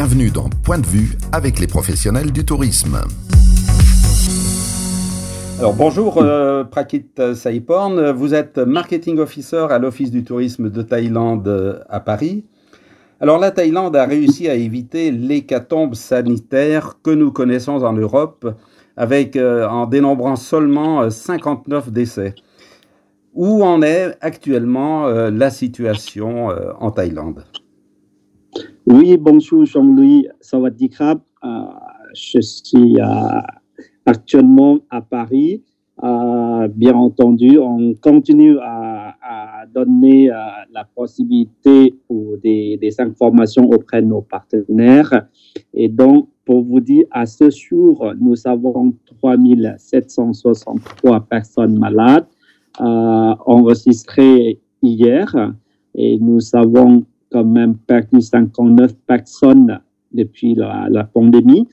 Bienvenue dans Point de vue avec les professionnels du tourisme. Alors bonjour euh, Prakit Saiporn, vous êtes marketing officer à l'Office du tourisme de Thaïlande euh, à Paris. Alors la Thaïlande a réussi à éviter l'hécatombe sanitaire que nous connaissons en Europe avec euh, en dénombrant seulement 59 décès. Où en est actuellement la situation en Thaïlande? Oui, bonjour Jean-Louis Sawadikap. je suis actuellement à Paris. Euh, bien entendu, on continue à, donner euh, la possibilité ou des, informations auprès de nos partenaires. Et donc, pour vous dire, à ce jour, nous avons 3763 personnes malades euh, enregistrées hier et nous avons quand même perdu 59 personnes depuis la, la pandémie.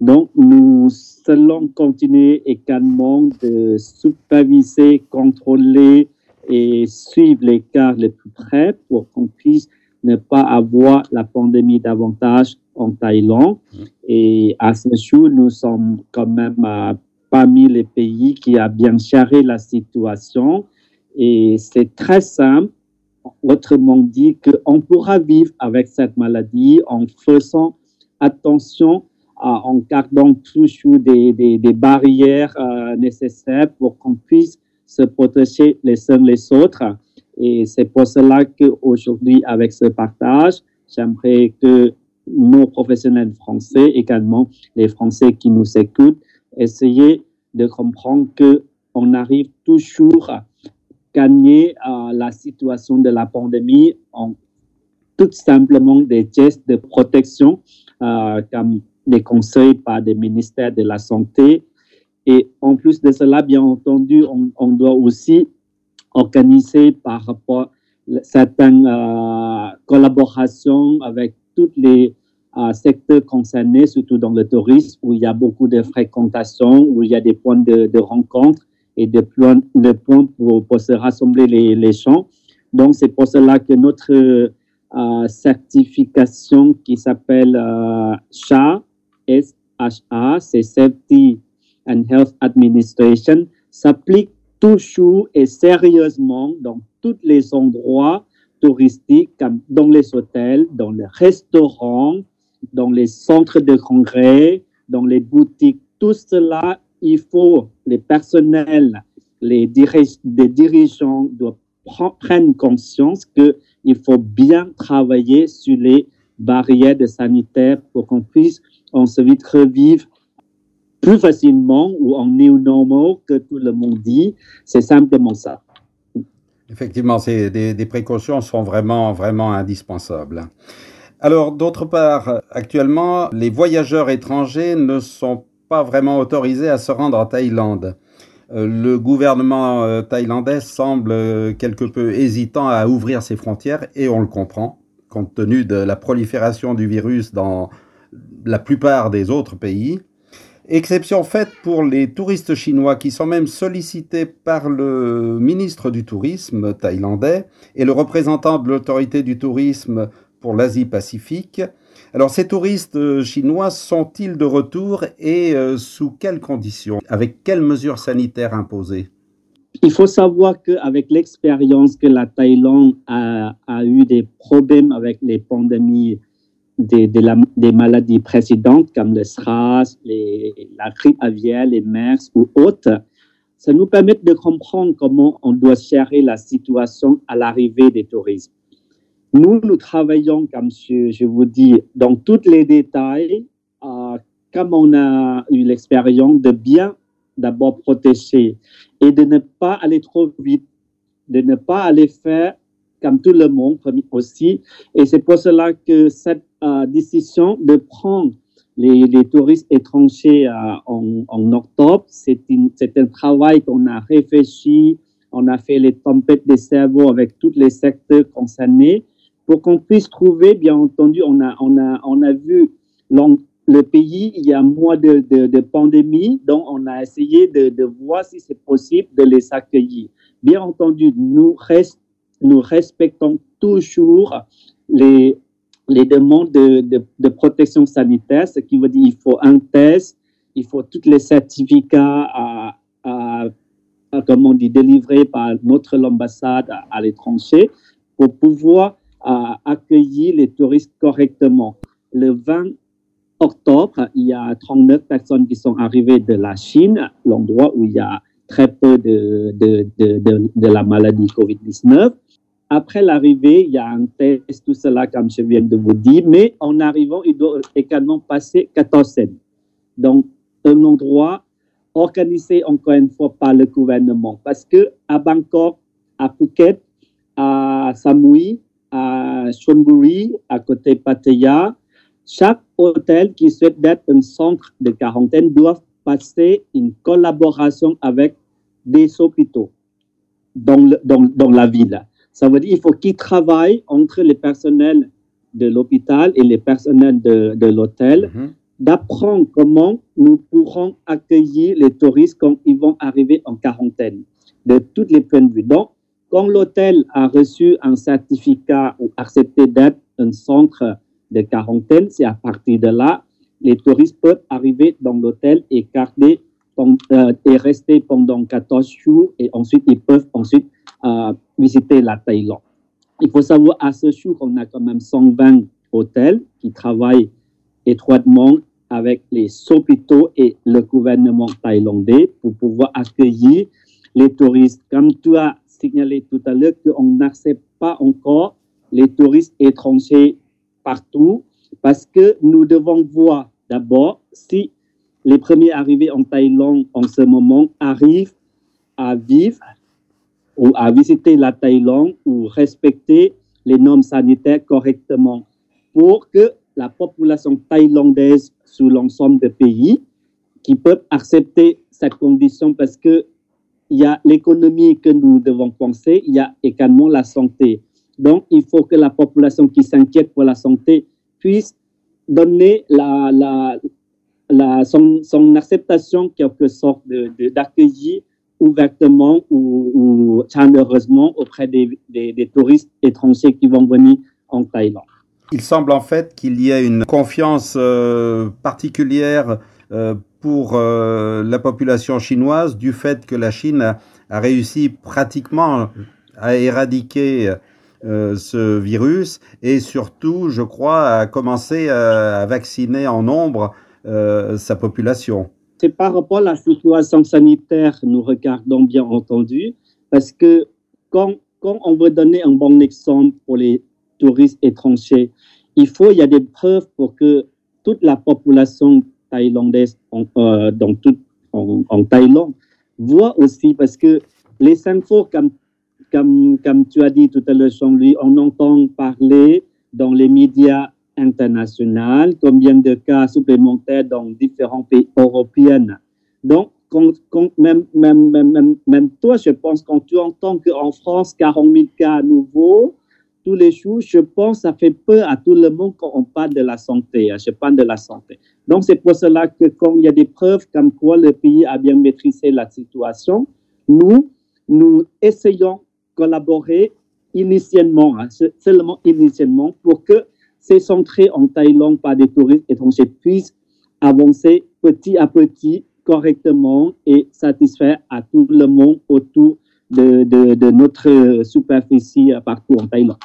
Donc, nous allons continuer également de superviser, contrôler et suivre les cas les plus près pour qu'on puisse ne pas avoir la pandémie davantage en Thaïlande. Mmh. Et à ce jour, nous sommes quand même euh, parmi les pays qui a bien géré la situation. Et c'est très simple. Autrement dit, qu'on pourra vivre avec cette maladie en faisant attention en gardant toujours des, des, barrières euh, nécessaires pour qu'on puisse se protéger les uns les autres. Et c'est pour cela qu'aujourd'hui, avec ce partage, j'aimerais que nos professionnels français, également les Français qui nous écoutent, essayer de comprendre que on arrive toujours gagner euh, la situation de la pandémie en tout simplement des gestes de protection euh, comme des conseils par des ministères de la Santé. Et en plus de cela, bien entendu, on, doit aussi organiser par rapport à certaines euh, collaborations avec tous les secteurs concernés, surtout dans le tourisme, où il y a beaucoup de fréquentation, où il y a des points de rencontre et des points, pour, pour, se rassembler les, les gens. Donc, c'est pour cela que notre euh, certification qui s'appelle euh, CHA, SHA, c'est Safety and Health Administration, s'applique toujours et sérieusement dans tous les endroits touristiques, comme dans les hôtels, dans les restaurants, dans les centres de congrès, dans les boutiques. Tout cela, il faut, les personnels, les, dirigeants doivent prendre conscience qu'il faut bien travailler sur les barrières de sanitaire pour qu'on puisse ensuite revivre plus facilement ou en normal que tout le monde dit. C'est simplement ça. Effectivement, des, des, précautions sont vraiment, vraiment indispensables. Alors, d'autre part, actuellement, les voyageurs étrangers ne sont pas vraiment autorisés à se rendre en Thaïlande. Euh, le gouvernement euh, thaïlandais semble euh, quelque peu hésitant à ouvrir ses frontières et on le comprend, compte tenu de la prolifération du virus dans la plupart des autres pays. Exception faite pour les touristes chinois qui sont même sollicités par le ministre du Tourisme thaïlandais et le représentant de l'autorité du tourisme pour l'Asie-Pacifique. Alors ces touristes chinois sont-ils de retour et euh, sous quelles conditions? Avec quelles mesures sanitaires imposées? Il faut savoir qu'avec l'expérience que la Thaïlande a, a, eu des problèmes avec les pandémies des, maladies précédentes comme le SRAS, la grippe aviaire, les MERS ou autres, ça nous permet de comprendre comment on doit gérer la situation à l'arrivée des touristes. Nous, nous travaillons, comme je, je vous dis, dans tous les détails, euh, comme on a eu l'expérience de bien d'abord protéger et de ne pas aller trop vite, de ne pas aller faire comme tout le monde aussi. Et c'est pour cela que cette euh, décision de prendre les, touristes étrangers euh, en, en, octobre, c'est un travail qu'on a réfléchi, on a fait les tempêtes des cerveaux avec tous les secteurs concernés pour qu'on puisse trouver, bien entendu, on a, on a, on a vu le pays, il y a moins de, de, de pandémie, donc on a essayé de, de voir si c'est possible de les accueillir. Bien entendu, nous restons nous respectons toujours les les demandes de, protection sanitaire, ce qui veut dire qu'il faut un test, il faut tous les certificats à, à, on dit, délivrés par notre ambassade à, l'étranger pour pouvoir accueillir les touristes correctement. Le 20 octobre, il y a 39 personnes qui sont arrivées de la Chine, l'endroit où il y a très peu de, de, de, la maladie COVID-19. Après l'arrivée, il y a un test, tout cela, comme je viens de vous dire, mais en arrivant, il doit également passer 14 scènes. Donc, un endroit organisé encore une fois par le gouvernement. Parce que à Bangkok, à Phuket, à Samui, à Chonburi, à côté Pattaya, chaque hôtel qui souhaite être un centre de quarantaine doit passer une collaboration avec des hôpitaux dans, dans, dans la ville. Ça veut dire qu'il faut qu'ils travaillent entre les personnels de l'hôpital et les personnels de, de l'hôtel, mhm. d'apprendre comment nous pourrons accueillir les touristes quand ils vont arriver en quarantaine, de tous les points de vue. Donc, quand l'hôtel a reçu un certificat ou accepté d'être un centre de quarantaine, c'est à partir de là, les touristes peuvent arriver dans l'hôtel et garder euh, et rester pendant 14 jours et ensuite ils peuvent ensuite visiter la Thaïlande. Il faut savoir à ce jour qu'on a quand même 120 hôtels qui travaillent étroitement avec les hôpitaux et le gouvernement thaïlandais pour pouvoir accueillir les touristes. Comme tu signalé tout à l'heure qu'on n'accepte pas encore les touristes étrangers partout parce que nous devons voir d'abord si les premiers arrivés en Thaïlande en ce moment arrivent à vivre ou à visiter la Thaïlande ou respecter les normes sanitaires correctement pour que la population thaïlandaise sous l'ensemble des pays qui peuvent accepter cette condition parce que il y a l'économie que nous devons penser, il y a également la santé. Donc, il faut que la population qui s'inquiète pour la santé puisse donner son, son acceptation, quelque sorte, d'accueillir ouvertement ou, chaleureusement auprès des, des, touristes étrangers qui vont venir en Thaïlande. Il semble en fait qu'il y ait une confiance euh, particulière pour euh, la population chinoise du fait que la Chine a, réussi pratiquement à éradiquer euh, ce virus et surtout, je crois, à commencer à, vacciner en nombre euh, sa population. C'est par rapport à la situation sanitaire, nous regardons bien entendu, parce que quand, quand on veut donner un bon exemple pour les touristes étrangers, il faut, il y a des preuves pour que toute la population thaïlandaise en, euh, dans tout, en, Thaïlande voit aussi, parce que les infos, comme, comme, comme tu as dit tout à l'heure, Jean-Louis, on entend parler dans les médias international, combien de cas supplémentaires dans différents pays européens. Donc, même, même, même, même, toi, je pense, quand tu entends qu'en France, 40 000 cas nouveaux tous les jours, je pense ça fait peur à tout le monde quand on parle de la santé. Hein, je parle de la santé. Donc, c'est pour cela que quand il y a des preuves comme quoi le pays a bien maîtrisé la situation, nous, nous essayons de collaborer initialement, hein, seulement initialement, pour que ces centrés en Thaïlande par des touristes étrangers puissent avancer petit à petit correctement et satisfaire à tout le monde autour de, de, de notre superficie partout en Thaïlande.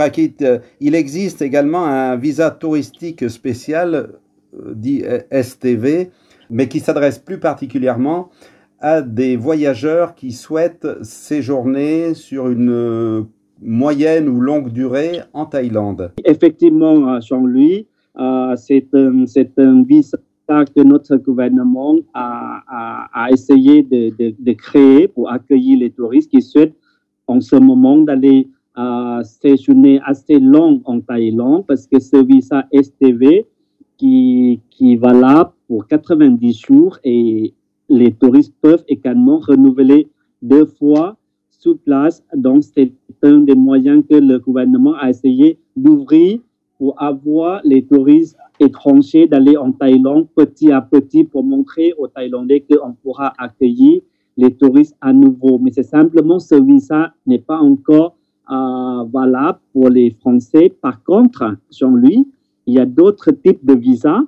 Euh, il existe également un visa touristique spécial euh, dit STV, mais qui s'adresse plus particulièrement à des voyageurs qui souhaitent séjourner sur une moyenne ou longue durée en Thaïlande Effectivement, Jean-Louis, euh, c'est un, un visa que notre gouvernement a, essayé de, créer pour accueillir les touristes qui souhaitent en ce moment d'aller euh, séjourner assez long en Thaïlande parce que ce visa STV qui, qui est valable pour 90 jours et les touristes peuvent également renouveler deux fois sur place. Donc, c'est un des moyens que le gouvernement a essayé d'ouvrir pour avoir les touristes étrangers d'aller en Thaïlande petit à petit pour montrer aux Thaïlandais qu'on pourra accueillir les touristes à nouveau. Mais c'est simplement ce visa n'est pas encore euh, valable pour les Français. Par contre, Jean-Louis, il y a d'autres types de visas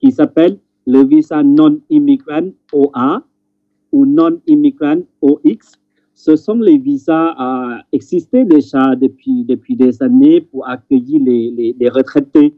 qui s'appellent le visa non-immigrant OA ou non-immigrant OX. Ce sont les visas euh, existés déjà depuis, depuis des années pour accueillir les, les, retraités.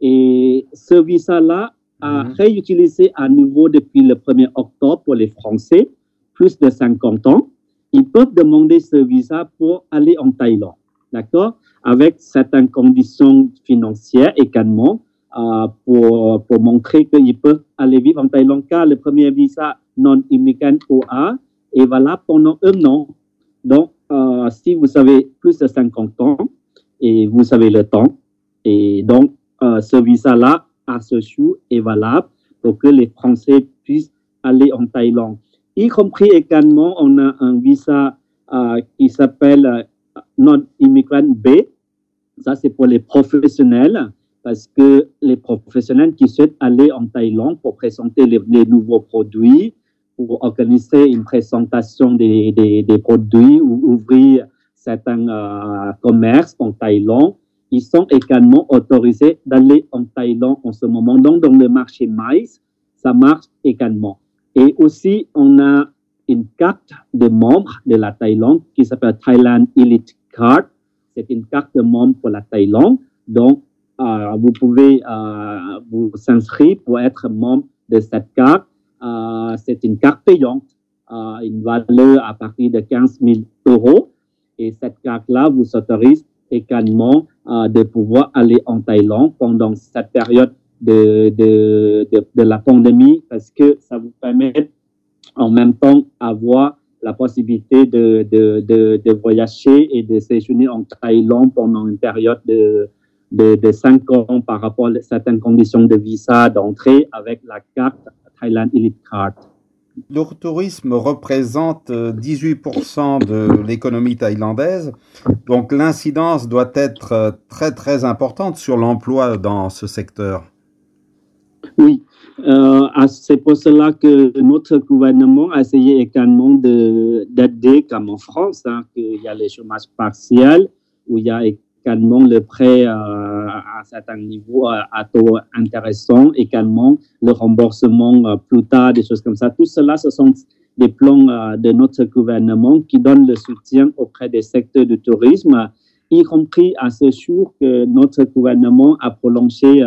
Et ce visa-là a mhm. réutilisé à nouveau depuis le 1er octobre pour les Français, plus de 50 ans. Ils peuvent demander ce visa pour aller en Thaïlande, d'accord? Avec certaines conditions financières également euh, pour, pour montrer qu'ils peuvent aller vivre en Thaïlande car le premier visa non-immigrant OA est valable pendant un an. Donc, euh, si vous avez plus de 50 ans et vous avez le temps, et donc euh, ce visa-là, à ce jour, est valable pour que les Français puissent aller en Thaïlande. Y compris également, on a un visa euh, qui s'appelle non-immigrant B. Ça, c'est pour les professionnels parce que les professionnels qui souhaitent aller en Thaïlande pour présenter les, les nouveaux produits, pour organiser une présentation des, des, des produits ou ouvrir certains euh, commerces en Thaïlande. Ils sont également autorisés d'aller en Thaïlande en ce moment. Donc, dans le marché maïs, ça marche également. Et aussi, on a une carte de membre de la Thaïlande qui s'appelle Thailand Elite Card. C'est une carte de membre pour la Thaïlande. Donc, euh, vous pouvez euh, vous inscrire pour être membre de cette carte. Euh, c'est une carte payante, euh, une valeur à partir de 15 000 euros. Et cette carte-là vous autorise également euh, de pouvoir aller en Thaïlande pendant cette période de, de, de, la pandémie parce que ça vous permet en même temps avoir la possibilité de, de, de, de voyager et de séjourner en Thaïlande pendant une période de, de, de 5 ans par rapport à certaines conditions de visa d'entrée avec la carte Thailand Elite Card. Le tourisme représente 18% de l'économie thaïlandaise, donc l'incidence doit être très très importante sur l'emploi dans ce secteur. Oui, euh, c'est pour cela que notre gouvernement a essayé également d'aider, comme en France, hein, qu'il y a les chômages partiels, où il y a également le prêt euh, à un certain niveau euh, à taux intéressant, également le remboursement euh, plus tard, des choses comme ça. Tout cela, ce sont des plans de notre gouvernement qui donnent le soutien auprès des secteurs du tourisme, y compris à ce jour que notre gouvernement a prolongé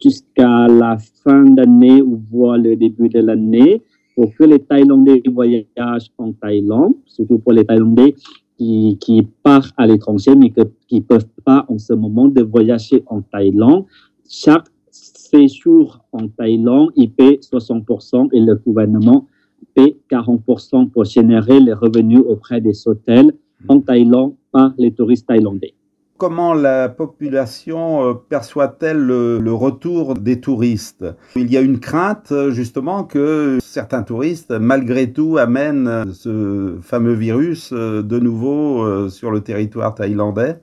jusqu'à la fin d'année ou voire le début de l'année pour que les Thaïlandais voyagent en Thaïlande, surtout pour les Thaïlandais qui, qui partent à l'étranger, mais qui ne peuvent pas en ce moment de voyager en Thaïlande. Chaque séjour en Thaïlande, il paie 60% et le gouvernement paie 40% pour générer les revenus auprès des hôtels en Thaïlande par les touristes thaïlandais comment la population euh, perçoit-elle le, retour des touristes? Il y a une crainte euh, justement que certains touristes, malgré tout, amènent ce fameux virus euh, de nouveau sur le territoire thaïlandais.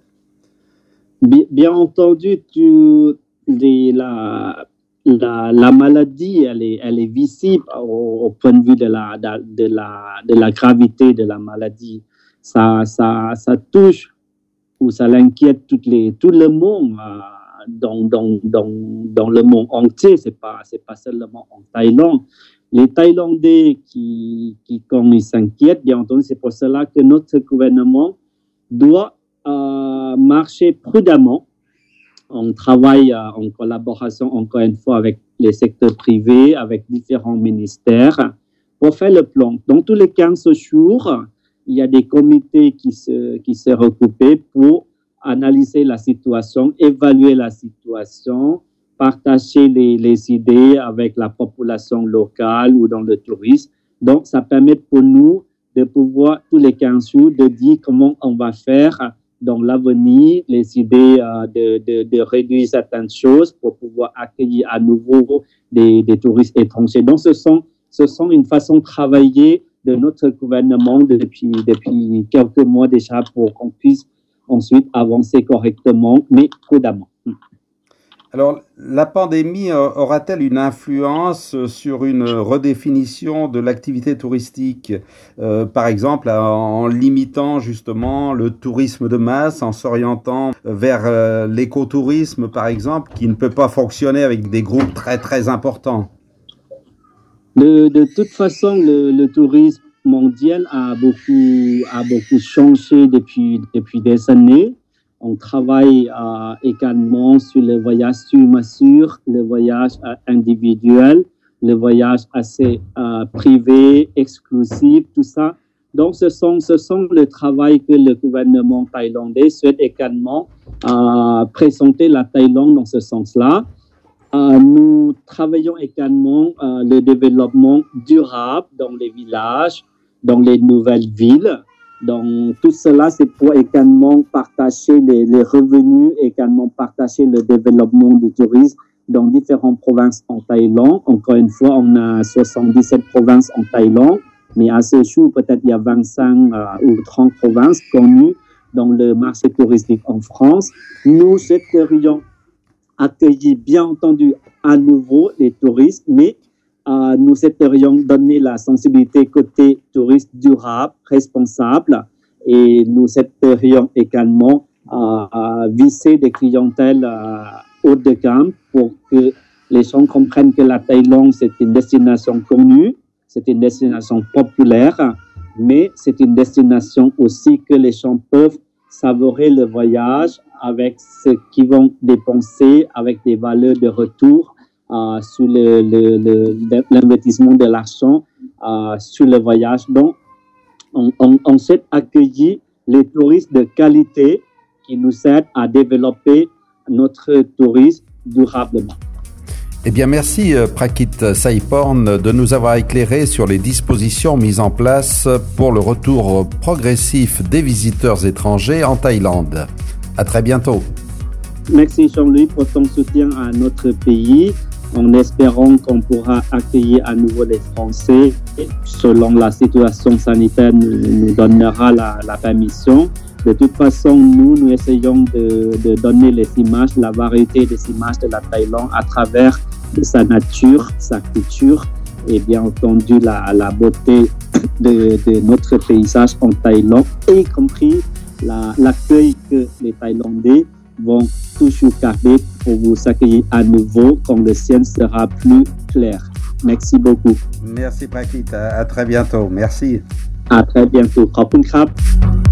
Bien, entendu, la, la, maladie, elle est, visible au, point de vue de la, gravité de la maladie. Ça touche où ça l'inquiète tout, le monde euh, dans, le monde entier, pas, c'est pas seulement en Thaïlande. Les Thaïlandais qui, qui quand ils s'inquiètent, bien entendu, c'est pour cela que notre gouvernement doit euh, marcher prudemment. On travaille euh, en collaboration, encore une fois, avec les secteurs privés, avec différents ministères, pour faire le plan. Dans tous les 15 jours, il y a des comités qui se, qui se recoupent pour analyser la situation, évaluer la situation, partager les, les, idées avec la population locale ou dans le tourisme. Donc, ça permet pour nous de pouvoir, tous les 15 jours, de dire comment on va faire dans l'avenir, les idées euh, de, de, de, réduire certaines choses pour pouvoir accueillir à nouveau des, des touristes étrangers. Donc, ce sont, ce sont une façon de travailler de notre gouvernement depuis, depuis quelques mois déjà pour qu'on puisse ensuite avancer correctement, mais prudemment. Alors, la pandémie euh, aura-t-elle une influence sur une redéfinition de l'activité touristique? Euh, Par exemple, en limitant justement le tourisme de masse, en s'orientant vers euh, l'écotourisme, par exemple, qui ne peut pas fonctionner avec des groupes très très importants? De, toute façon, le, tourisme mondial a beaucoup, a beaucoup changé depuis, depuis des années. On travaille euh, également sur le voyage sur mesure, le voyage euh, individuel, le voyage assez euh, privé, exclusif, tout ça. Donc, ce sont, ce sont le travail que le gouvernement thaïlandais souhaite également euh, présenter la Thaïlande dans ce sens-là. Nous travaillons également euh, le développement durable dans les villages, dans les nouvelles villes. Donc, tout cela, c'est pour également partager les, revenus, également partager le développement du tourisme dans différentes provinces en Thaïlande. Encore une fois, on a 77 provinces en Thaïlande, mais à ce jour, peut-être il y a 25 euh, ou 30 provinces connues dans le marché touristique en France. Nous souhaiterions accueillir, bien entendu, à nouveau les touristes, mais euh, nous souhaiterions donner la sensibilité côté touriste durable, responsable, et nous souhaiterions également euh, viser des clientèles euh, haut de gamme pour que les gens comprennent que la Thaïlande, c'est une destination connue, c'est une destination populaire, mais c'est une destination aussi que les gens peuvent savourer le voyage avec ce qu'ils vont dépenser, avec des valeurs de retour euh, sur l'investissement de l'argent euh, sur le voyage. Donc, on, on, on sait accueillir les touristes de qualité qui nous aident à développer notre tourisme durablement. Eh bien, merci Prakit Saiporn de nous avoir éclairé sur les dispositions mises en place pour le retour progressif des visiteurs étrangers en Thaïlande. À très bientôt. Merci Jean-Louis pour ton soutien à notre pays en espérant qu'on pourra accueillir à nouveau les Français selon la situation sanitaire nous, donnera la, permission. De toute façon, nous, nous essayons de, de donner les images, la variété des images de la Thaïlande à travers sa nature, sa culture et bien entendu la, la beauté de, de, notre paysage en Thaïlande, y compris l'accueil que les Thaïlandais vont toujours garder pour vous accueillir à nouveau quand le ciel sera plus clair. Merci beaucoup. Merci Prakit, à, très bientôt. Merci. À très bientôt. Au